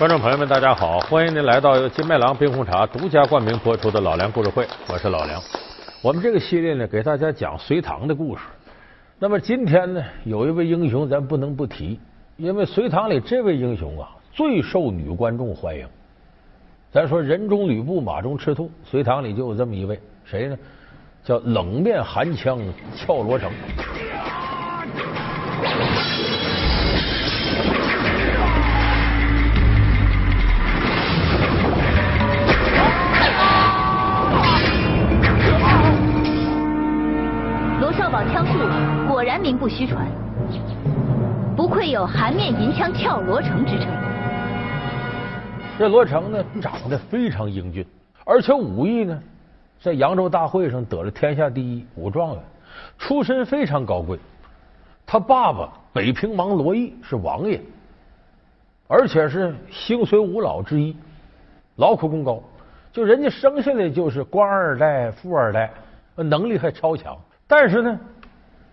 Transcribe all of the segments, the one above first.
观众朋友们，大家好！欢迎您来到由金麦郎冰红茶独家冠名播出的《老梁故事会》，我是老梁。我们这个系列呢，给大家讲隋唐的故事。那么今天呢，有一位英雄，咱不能不提，因为隋唐里这位英雄啊，最受女观众欢迎。咱说人中吕布，马中赤兔，隋唐里就有这么一位，谁呢？叫冷面寒枪俏罗成。名不虚传，不愧有寒面银枪俏罗成之称。这罗成呢，长得非常英俊，而且武艺呢，在扬州大会上得了天下第一武状元，出身非常高贵。他爸爸北平王罗毅是王爷，而且是星随五老之一，劳苦功高，就人家生下来就是官二代、富二代，能力还超强。但是呢，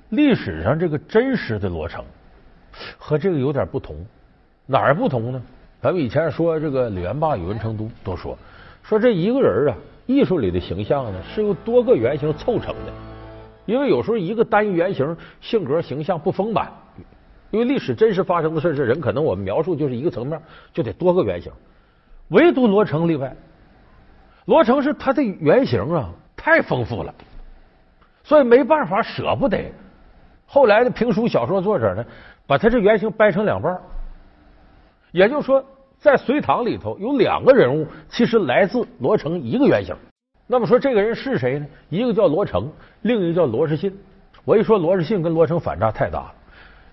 历史上这个真实的罗成和这个有点不同，哪儿不同呢？咱们以前说这个李元霸、宇文成都都说说这一个人啊，艺术里的形象呢是由多个原型凑成的，因为有时候一个单一原型性格形象不丰满，因为历史真实发生的事，这人可能我们描述就是一个层面，就得多个原型，唯独罗成例外，罗成是他的原型啊太丰富了。所以没办法，舍不得。后来的评书小说作者呢，把他这原型掰成两半也就是说，在隋唐里头有两个人物，其实来自罗成一个原型。那么说这个人是谁呢？一个叫罗成，另一个叫罗士信。我一说罗士信跟罗成反差太大了。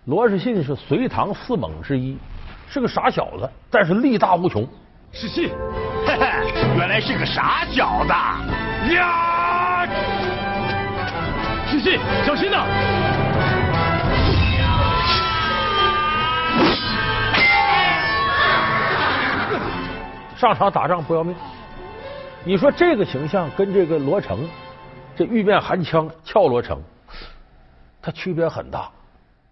罗士信是隋唐四猛之一，是个傻小子，但是力大无穷。士信，嘿嘿，原来是个傻小子呀！士信，小心呐！上场打仗不要命。你说这个形象跟这个罗成，这玉面寒枪俏罗成，他区别很大。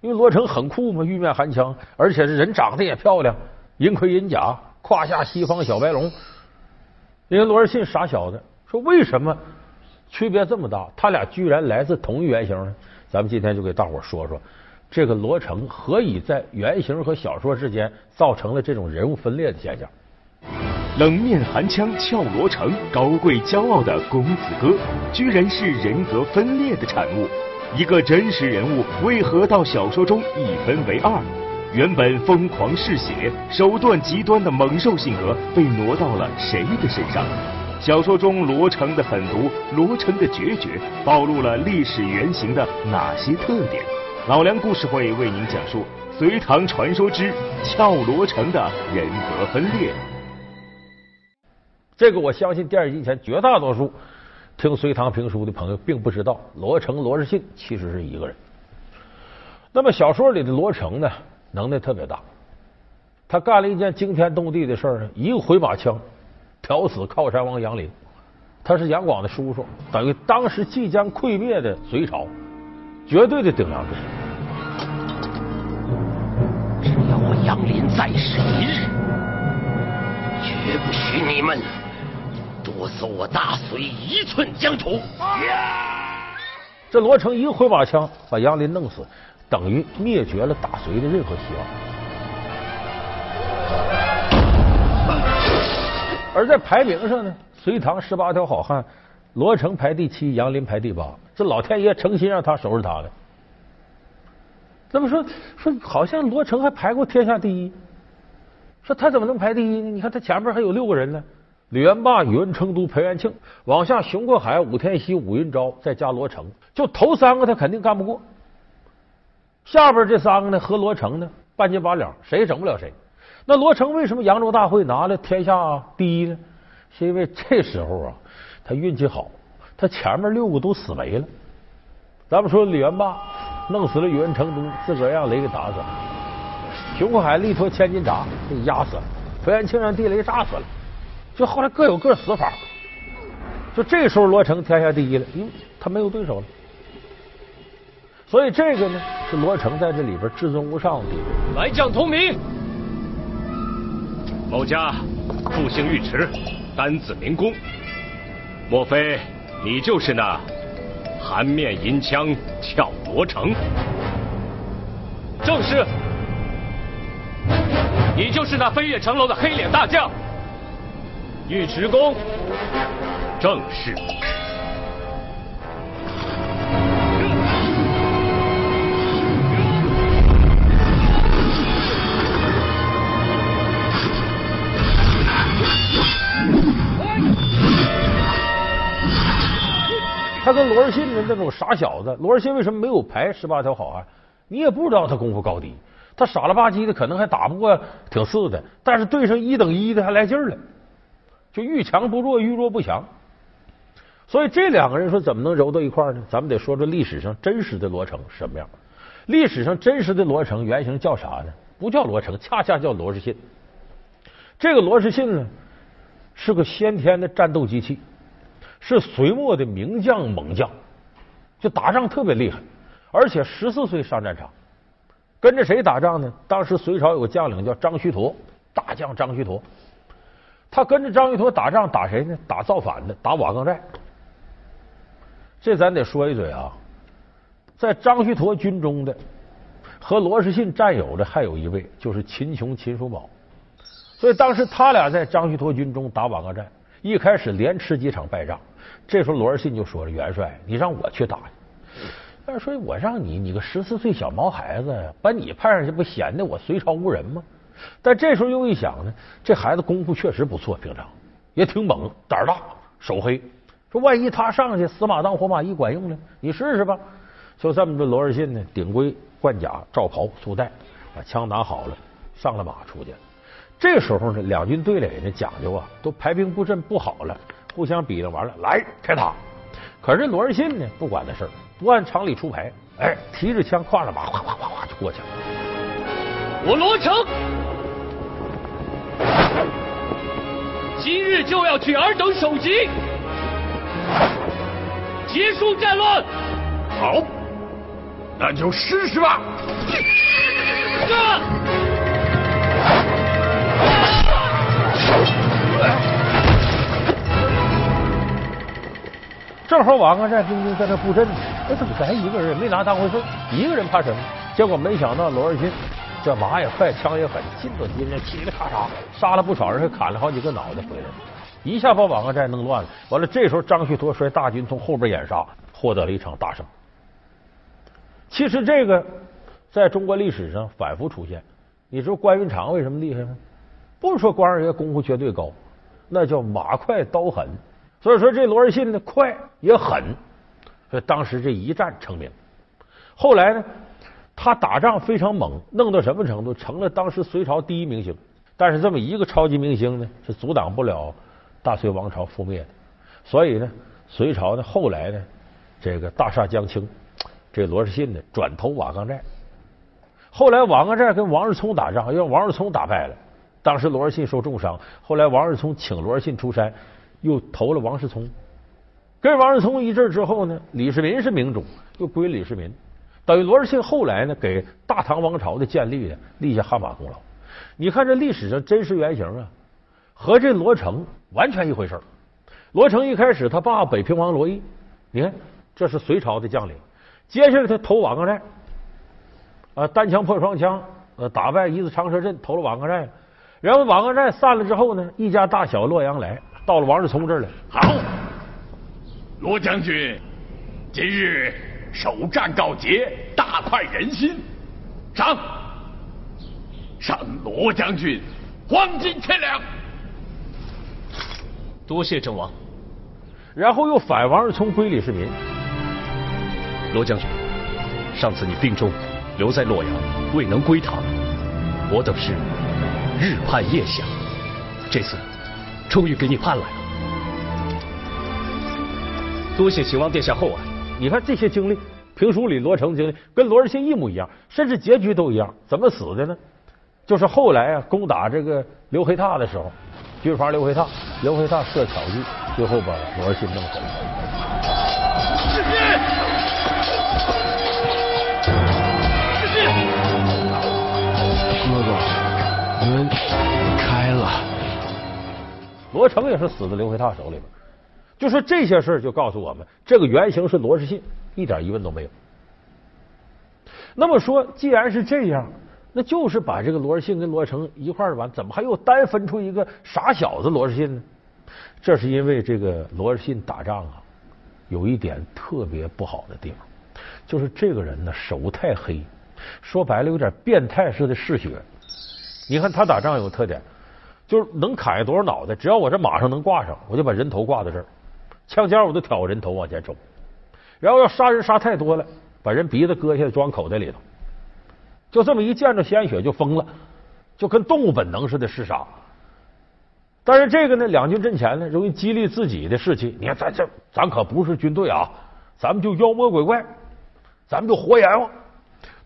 因为罗成很酷嘛，玉面寒枪，而且人长得也漂亮，银盔银甲，胯下西方小白龙。因为罗士信傻小子，说为什么？区别这么大，他俩居然来自同一原型呢？咱们今天就给大伙说说，这个罗成何以在原型和小说之间造成了这种人物分裂的现象？冷面寒枪俏罗成，高贵骄傲的公子哥，居然是人格分裂的产物。一个真实人物为何到小说中一分为二？原本疯狂嗜血、手段极端的猛兽性格被挪到了谁的身上？小说中罗成的狠毒，罗成的决绝，暴露了历史原型的哪些特点？老梁故事会为您讲述隋唐传说之俏罗成的人格分裂。这个我相信电视机前绝大多数听隋唐评书的朋友并不知道，罗成罗士信其实是一个人。那么小说里的罗成呢，能耐特别大，他干了一件惊天动地的事儿呢，一个回马枪。挑死靠山王杨林，他是杨广的叔叔，等于当时即将溃灭的隋朝绝对的顶梁柱。只要我杨林在世一日，绝不许你们夺走我大隋一寸疆土。这罗成一个回马枪把杨林弄死，等于灭绝了大隋的任何希望。而在排名上呢，隋唐十八条好汉，罗成排第七，杨林排第八。这老天爷诚心让他收拾他的。那么说说，好像罗成还排过天下第一。说他怎么能排第一呢？你看他前面还有六个人呢：李元霸、宇文成都、裴元庆，往下熊过海、武天锡、武云昭，再加罗成，就头三个他肯定干不过。下边这三个呢，和罗成呢半斤八两，谁也整不了谁。那罗成为什么扬州大会拿了天下第一呢？是因为这时候啊，他运气好，他前面六个都死没了。咱们说李元霸弄死了宇文成都，自个儿让雷给打死了；熊过海力托千斤闸给压死了；裴元庆让地雷炸死了。就后来各有各死法。就这时候罗成天下第一了，因为他没有对手了。所以这个呢，是罗成在这里边至尊无上的地位。来将通名。某家复姓尉迟，单字明公。莫非你就是那含面银枪俏罗成？正是。你就是那飞跃城楼的黑脸大将，尉迟恭。正是。他跟罗日信的那种傻小子，罗日信为什么没有排十八条好汉？你也不知道他功夫高低，他傻了吧唧的，可能还打不过挺次的，但是对上一等一的还来劲儿了，就遇强不弱，遇弱不强。所以这两个人说怎么能揉到一块儿呢？咱们得说说历史上真实的罗成什么样。历史上真实的罗成原型叫啥呢？不叫罗成，恰恰叫罗士信。这个罗士信呢，是个先天的战斗机器。是隋末的名将猛将，就打仗特别厉害，而且十四岁上战场，跟着谁打仗呢？当时隋朝有个将领叫张须陀，大将张须陀，他跟着张须陀打仗，打谁呢？打造反的，打瓦岗寨。这咱得说一嘴啊，在张须陀军中的和罗士信战友的还有一位，就是秦琼秦叔宝。所以当时他俩在张须陀军中打瓦岗寨，一开始连吃几场败仗。这时候罗士信就说了：“元帅，你让我去打去。但是说我让你，你个十四岁小毛孩子，把你派上去，不显得我隋朝无人吗？但这时候又一想呢，这孩子功夫确实不错，平常也挺猛，胆大，手黑。说万一他上去死马当活马医管用呢？你试试吧。就这么着，罗日信呢，顶盔贯甲，罩袍束带，把枪拿好了，上了马出去。这时候呢，两军对垒呢讲究啊，都排兵布阵布好了。”互相比着完了，来开打。可是罗日信呢，不管那事儿，不按常理出牌，哎，提着枪，挎着马，哗哗哗哗就过去了。我罗成今日就要取尔等首级，结束战乱。好，那就试试吧。正好瓦岗寨兵丁在那布阵呢，那怎么咱一个人也没拿当回事？一个人怕什么？结果没想到罗二信这马也快，枪也狠，进到敌人嘁哩咔嚓杀了不少人，还砍了好几个脑袋回来，一下把瓦岗寨弄乱了。完了，这时候张旭陀率大军从后边掩杀，获得了一场大胜。其实这个在中国历史上反复出现。你知道关云长为什么厉害吗？不是说关二爷功夫绝对高，那叫马快刀狠。所以说这罗仁信呢快也狠，所以当时这一战成名。后来呢，他打仗非常猛，弄到什么程度？成了当时隋朝第一明星。但是这么一个超级明星呢，是阻挡不了大隋王朝覆灭的。所以呢，隋朝呢后来呢，这个大厦将倾，这罗士信呢转投瓦岗寨。后来瓦岗寨跟王世聪打仗，让王世聪打败了。当时罗士信受重伤，后来王世聪请罗士信出山。又投了王世聪，跟王世聪一阵之后呢，李世民是明主，又归李世民，等于罗士信后来呢，给大唐王朝的建立呢立下汗马功劳。你看这历史上真实原型啊，和这罗成完全一回事罗成一开始他爸北平王罗毅，你看这是隋朝的将领，接下来他投瓦岗寨，啊单枪破双枪，呃打败一字长蛇阵，投了瓦岗寨，然后瓦岗寨散了之后呢，一家大小洛阳来。到了王世聪这儿来，好，罗将军，今日首战告捷，大快人心，赏，赏罗将军黄金千两。多谢郑王。然后又反王世聪归李世民。罗将军，上次你病重，留在洛阳未能归唐，我等是日盼夜想，这次。终于给你盼来了，多谢秦王殿下厚爱。你看这些经历，评书里罗成经历跟罗日信一模一样，甚至结局都一样。怎么死的呢？就是后来啊，攻打这个刘黑闼的时候，军阀刘黑闼，刘黑闼设巧计，最后把罗日信弄死了。哥哥，你们。开了。罗成也是死在刘黑闼手里边。就说这些事儿，就告诉我们，这个原型是罗士信，一点疑问都没有。那么说，既然是这样，那就是把这个罗士信跟罗成一块儿完，怎么还又单分出一个傻小子罗士信呢？这是因为这个罗士信打仗啊，有一点特别不好的地方，就是这个人呢手太黑，说白了有点变态似的嗜血。你看他打仗有个特点，就是能砍下多少脑袋，只要我这马上能挂上，我就把人头挂在这儿，枪尖我都挑人头往前冲。然后要杀人杀太多了。把人鼻子割下来装口袋里头，就这么一见着鲜血就疯了，就跟动物本能似的嗜杀。但是这个呢，两军阵前呢，容易激励自己的士气。你看，咱这咱可不是军队啊，咱们就妖魔鬼怪，咱们就活阎王。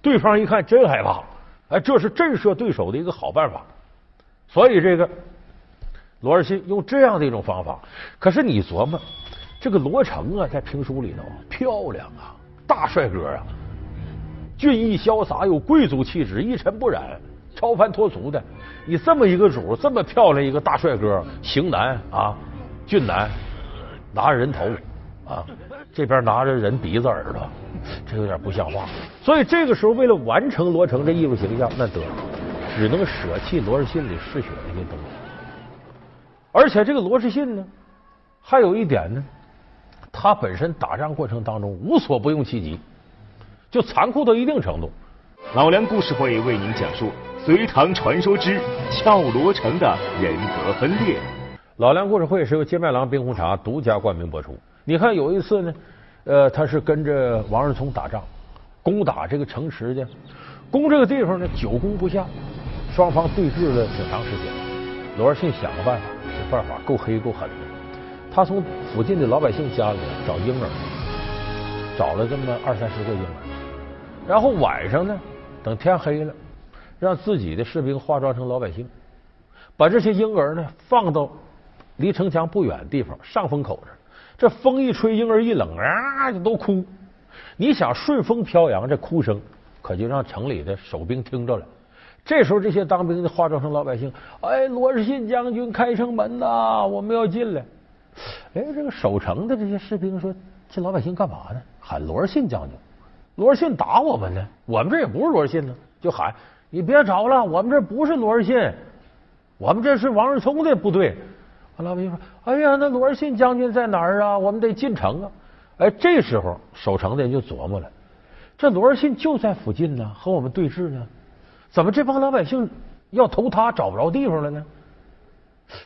对方一看真害怕，哎，这是震慑对手的一个好办法。所以这个罗尔信用这样的一种方法。可是你琢磨，这个罗成啊，在评书里头漂亮啊。大帅哥啊，俊逸潇洒，有贵族气质，一尘不染，超凡脱俗的。你这么一个主，这么漂亮一个大帅哥，型男啊，俊男，拿着人头啊，这边拿着人鼻子耳朵，这有点不像话。所以这个时候，为了完成罗成这艺术形象，那得只能舍弃罗士信里嗜血那些东西。而且这个罗士信呢，还有一点呢。他本身打仗过程当中无所不用其极，就残酷到一定程度。老梁故事会为您讲述隋唐传说之俏罗成的人格分裂。老梁故事会是由金麦郎冰红茶独家冠名播出。你看有一次呢，呃，他是跟着王世聪打仗，攻打这个城池去，攻这个地方呢久攻不下，双方对峙了挺长时间。罗士信想个办法，这办法够黑够狠的。他从附近的老百姓家里找婴儿，找了这么二三十个婴儿，然后晚上呢，等天黑了，让自己的士兵化妆成老百姓，把这些婴儿呢放到离城墙不远的地方上风口这。这风一吹，婴儿一冷啊，就都哭。你想顺风飘扬，这哭声可就让城里的守兵听着了。这时候，这些当兵的化妆成老百姓，哎，罗士信将军开城门呐，我们要进来。哎，这个守城的这些士兵说：“这老百姓干嘛呢？喊罗士信将军，罗士信打我们呢？我们这也不是罗士信呢，就喊你别找了，我们这不是罗士信，我们这是王世聪的部队。”老百姓说：“哎呀，那罗士信将军在哪儿啊？我们得进城啊！”哎，这时候守城的人就琢磨了：这罗士信就在附近呢，和我们对峙呢，怎么这帮老百姓要投他找不着地方了呢？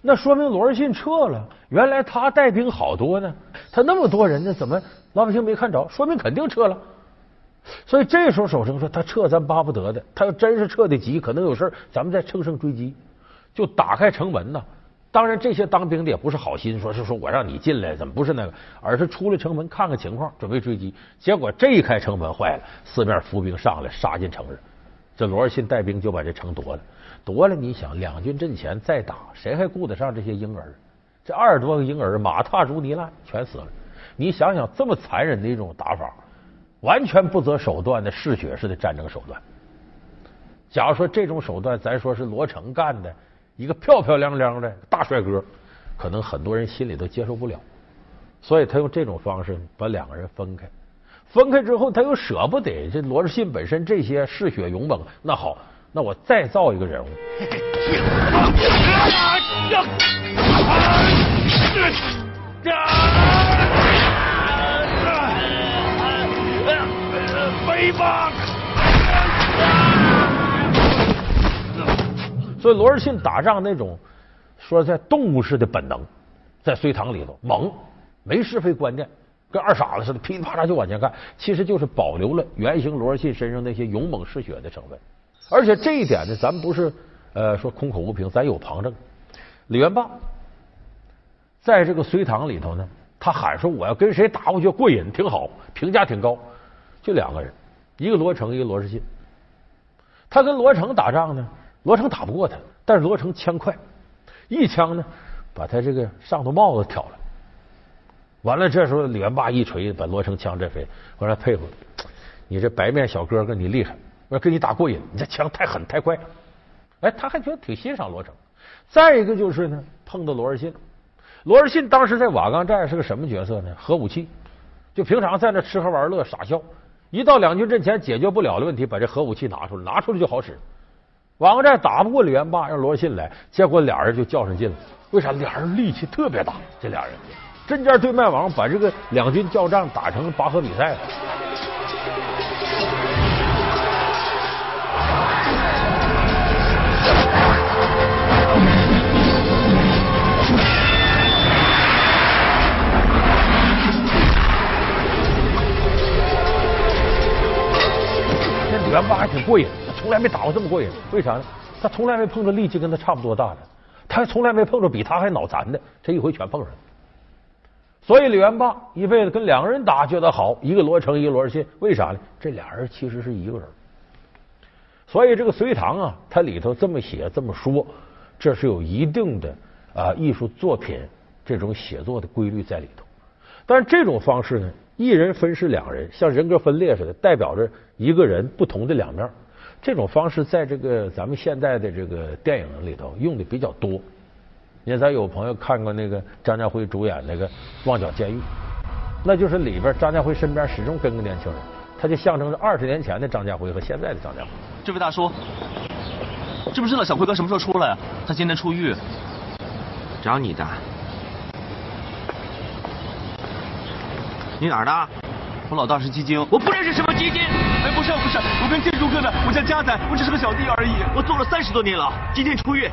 那说明罗士信撤了，原来他带兵好多呢，他那么多人呢，怎么老百姓没看着？说明肯定撤了。所以这时候守城说他撤咱巴不得的，他要真是撤的急，可能有事咱们再乘胜追击，就打开城门呐。当然这些当兵的也不是好心，说是说我让你进来，怎么不是那个？而是出了城门看看情况，准备追击。结果这一开城门坏了，四面伏兵上来杀进城里，这罗士信带兵就把这城夺了。夺了，你想两军阵前再打，谁还顾得上这些婴儿？这二十多个婴儿马踏如泥烂，全死了。你想想，这么残忍的一种打法，完全不择手段的嗜血式的战争手段。假如说这种手段，咱说是罗成干的，一个漂漂亮亮的大帅哥，可能很多人心里都接受不了。所以他用这种方式把两个人分开。分开之后，他又舍不得这罗士信本身这些嗜血勇猛，那好。那我再造一个人物。飞吧！所以罗士信打仗那种说在动物式的本能，在隋唐里头猛，没是非观念，跟二傻子似的噼里啪啦就往前干，其实就是保留了原型罗士信身上那些勇猛嗜血的成分。而且这一点呢，咱不是呃说空口无凭，咱有旁证。李元霸在这个隋唐里头呢，他喊说我要跟谁打，我觉得过瘾，挺好，评价挺高。就两个人，一个罗成，一个罗士信。他跟罗成打仗呢，罗成打不过他，但是罗成枪快，一枪呢把他这个上头帽子挑了。完了，这时候李元霸一锤把罗成枪震飞，我说佩服你这白面小哥哥，你厉害。我要跟你打过瘾，你这枪太狠太快，哎，他还觉得挺欣赏罗成。再一个就是呢，碰到罗尔信。罗尔信当时在瓦岗寨是个什么角色呢？核武器，就平常在那吃喝玩乐傻笑，一到两军阵前解决不了的问题，把这核武器拿出来，拿出来就好使。瓦岗寨打不过李元霸，让罗尔信来，结果俩人就较上劲了。为啥？俩人力气特别大，这俩人针尖对麦王，把这个两军较仗打成拔河比赛了。元霸还挺过瘾，他从来没打过这么过瘾。为啥呢？他从来没碰着力气跟他差不多大的，他从来没碰着比他还脑残的，这一回全碰上了。所以李元霸一辈子跟两个人打觉得好，一个罗成，一个罗士信。为啥呢？这俩人其实是一个人。所以这个隋唐啊，它里头这么写这么说，这是有一定的啊艺术作品这种写作的规律在里头。但是这种方式呢？一人分饰两人，像人格分裂似的，代表着一个人不同的两面。这种方式在这个咱们现在的这个电影里头用的比较多。你看，咱有朋友看过那个张家辉主演那个《旺角监狱》，那就是里边张家辉身边始终跟个年轻人，他就象征着二十年前的张家辉和现在的张家辉。这位大叔，知不知道小辉哥什么时候出来啊？他今天出狱。找你的。你哪儿的？我老大是基金，我不认识什么基金。哎，不是不是，我跟建筑哥的，我叫家仔，我只是个小弟而已。我坐了三十多年了，今天出狱，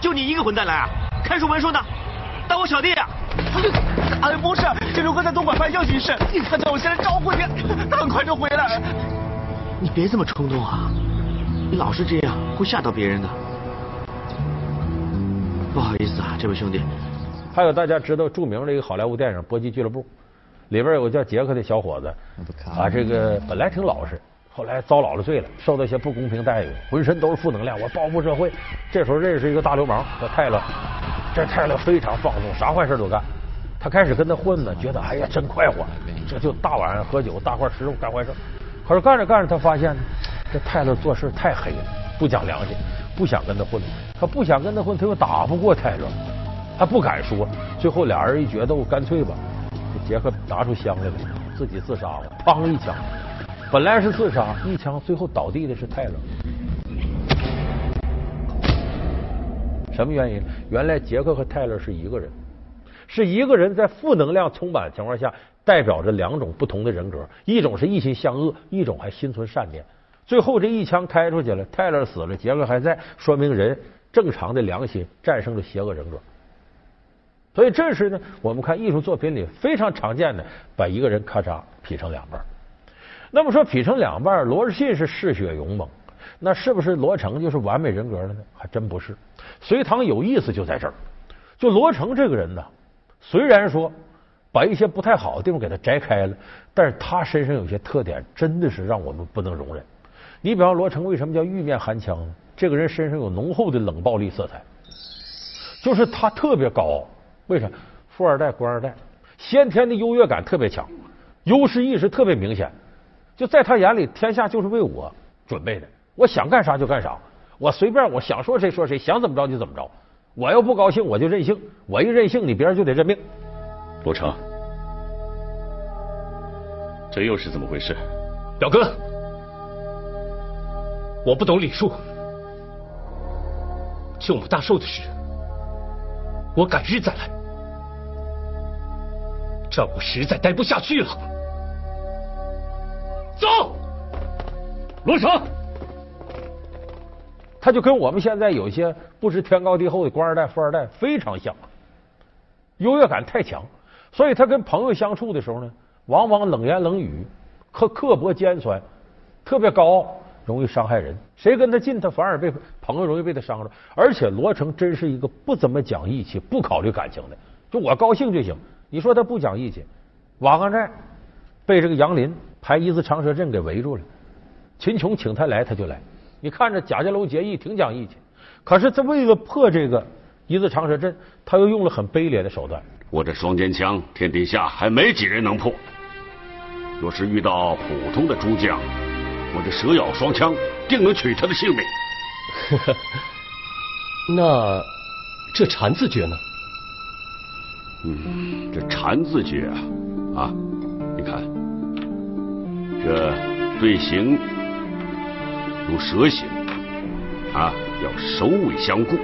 就你一个混蛋来啊？看书文书呢，当我小弟啊？哎，不是，建筑哥在东莞办要紧事，他叫我现在招呼你，他很快就回来。你别这么冲动啊，你老是这样会吓到别人的。不好意思啊，这位兄弟。还有大家知道著名的一个好莱坞电影《搏击俱乐部》。里边有个叫杰克的小伙子，啊，这个本来挺老实，后来遭老了罪了，受到一些不公平待遇，浑身都是负能量，我报复社会。这时候认识一个大流氓叫泰勒，这泰勒非常放纵，啥坏事都干。他开始跟他混呢，觉得哎呀真快活，这就大晚上喝酒，大块吃肉，干坏事。可是干着干着，他发现这泰勒做事太黑了，不讲良心，不想跟他混。他不想跟他混，他又打不过泰勒，他不敢说。最后俩人一决斗，干脆吧。杰克拿出枪来了，自己自杀了，砰一枪。本来是自杀，一枪最后倒地的是泰勒。什么原因？原来杰克和泰勒是一个人，是一个人在负能量充满情况下，代表着两种不同的人格，一种是一心向恶，一种还心存善念。最后这一枪开出去了，泰勒死了，杰克还在，说明人正常的良心战胜了邪恶人格。所以这是呢，我们看艺术作品里非常常见的，把一个人咔嚓劈成两半。那么说劈成两半，罗士信是嗜血勇猛，那是不是罗成就是完美人格了呢？还真不是。隋唐有意思就在这儿，就罗成这个人呢，虽然说把一些不太好的地方给他摘开了，但是他身上有些特点真的是让我们不能容忍。你比方罗成为什么叫玉面寒枪呢？这个人身上有浓厚的冷暴力色彩，就是他特别高傲。为啥？富二代、官二代，先天的优越感特别强，优势意识特别明显。就在他眼里，天下就是为我准备的，我想干啥就干啥，我随便，我想说谁说谁，想怎么着就怎么着。我要不高兴，我就任性，我一任性，你别人就得认命。罗成，这又是怎么回事？表哥，我不懂礼数，舅母大寿的事，我改日再来。这我实在待不下去了，走，罗成，他就跟我们现在有些不知天高地厚的官二代、富二代非常像，优越感太强，所以他跟朋友相处的时候呢，往往冷言冷语、刻刻薄尖酸，特别高傲，容易伤害人。谁跟他近，他反而被朋友容易被他伤着。而且罗成真是一个不怎么讲义气、不考虑感情的，就我高兴就行。你说他不讲义气，瓦岗寨被这个杨林排一字长蛇阵给围住了，秦琼请他来，他就来。你看着贾家楼结义挺讲义气，可是他为了破这个一字长蛇阵，他又用了很卑劣的手段。我这双尖枪，天底下还没几人能破。若是遇到普通的诸将，我这蛇咬双枪定能取他的性命。呵 呵那这禅字诀呢？嗯，这禅字诀啊，啊，你看，这队形如蛇形，啊，要首尾相顾，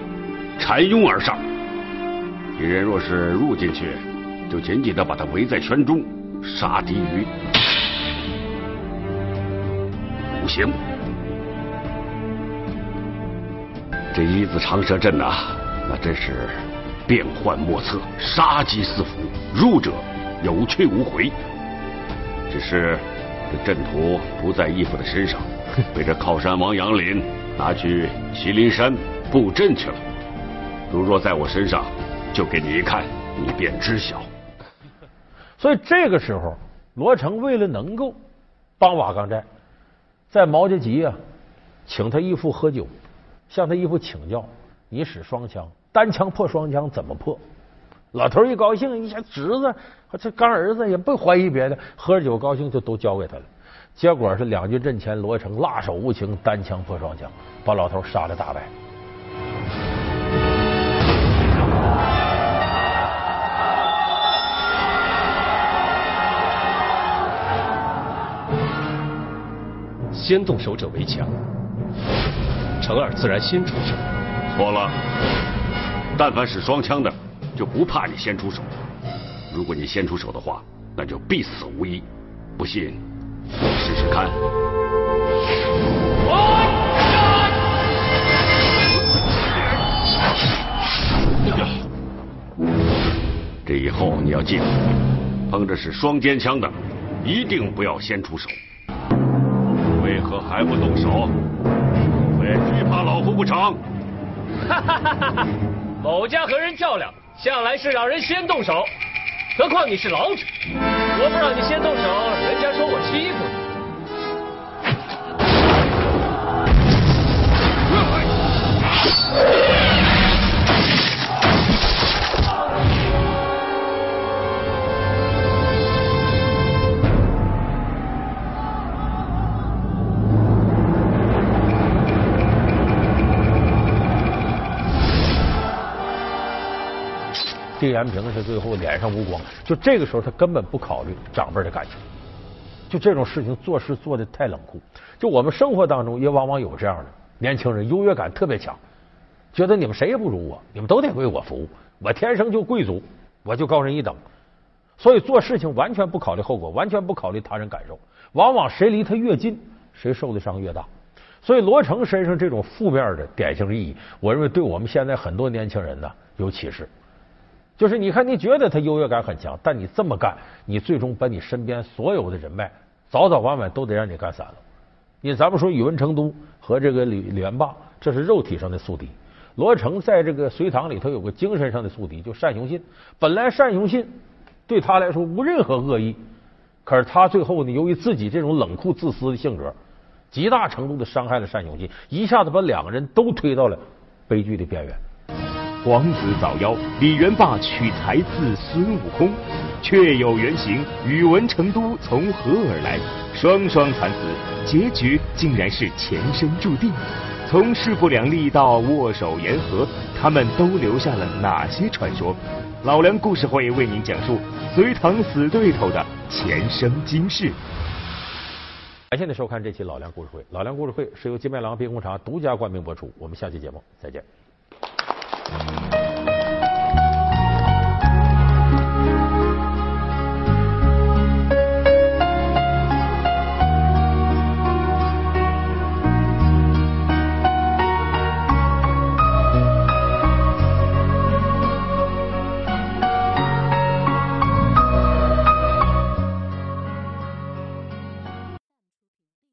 缠拥而上。敌人若是入进去，就紧紧的把他围在圈中，杀敌于无形。这一字长蛇阵呐，那真是变幻莫测，杀机四伏，入者有去无回。只是这阵图不在义父的身上，被这靠山王杨林拿去麒麟山布阵去了。如若在我身上，就给你一看，你便知晓。所以这个时候，罗成为了能够帮瓦岗寨，在毛家集啊，请他义父喝酒，向他义父请教：你使双枪，单枪破双枪怎么破？老头一高兴，一下侄子和这干儿子也不怀疑别的，喝着酒高兴就都交给他了。结果是两军阵前，罗成辣手无情，单枪破双枪，把老头杀了大败。先动手者为强，成儿自然先出手。错了，但凡使双枪的，就不怕你先出手。如果你先出手的话，那就必死无疑。不信，试试看。这以后你要记得，碰着使双尖枪的，一定不要先出手。还不动手？非惧怕老夫不成？哈哈哈哈哈！某家和人较量，向来是让人先动手，何况你是老者，我不让你先动手，延平是最后脸上无光，就这个时候他根本不考虑长辈的感情，就这种事情做事做的太冷酷。就我们生活当中也往往有这样的年轻人，优越感特别强，觉得你们谁也不如我，你们都得为我服务，我天生就贵族，我就高人一等，所以做事情完全不考虑后果，完全不考虑他人感受，往往谁离他越近，谁受的伤越大。所以罗成身上这种负面的典型意义，我认为对我们现在很多年轻人呢有启示。就是你看，你觉得他优越感很强，但你这么干，你最终把你身边所有的人脉，早早晚晚都得让你干散了。你咱们说宇文成都和这个李李元霸，这是肉体上的宿敌。罗成在这个隋唐里头有个精神上的宿敌，就单雄信。本来单雄信对他来说无任何恶意，可是他最后呢，由于自己这种冷酷自私的性格，极大程度的伤害了单雄信，一下子把两个人都推到了悲剧的边缘。皇子早夭，李元霸取材自孙悟空，确有原型。宇文成都从何而来？双双惨死，结局竟然是前生注定。从势不两立到握手言和，他们都留下了哪些传说？老梁故事会为您讲述隋唐死对头的前生今世。感谢您收看这期老梁故事会。老梁故事会是由金麦郎冰红茶独家冠名播出。我们下期节目再见。Thank you.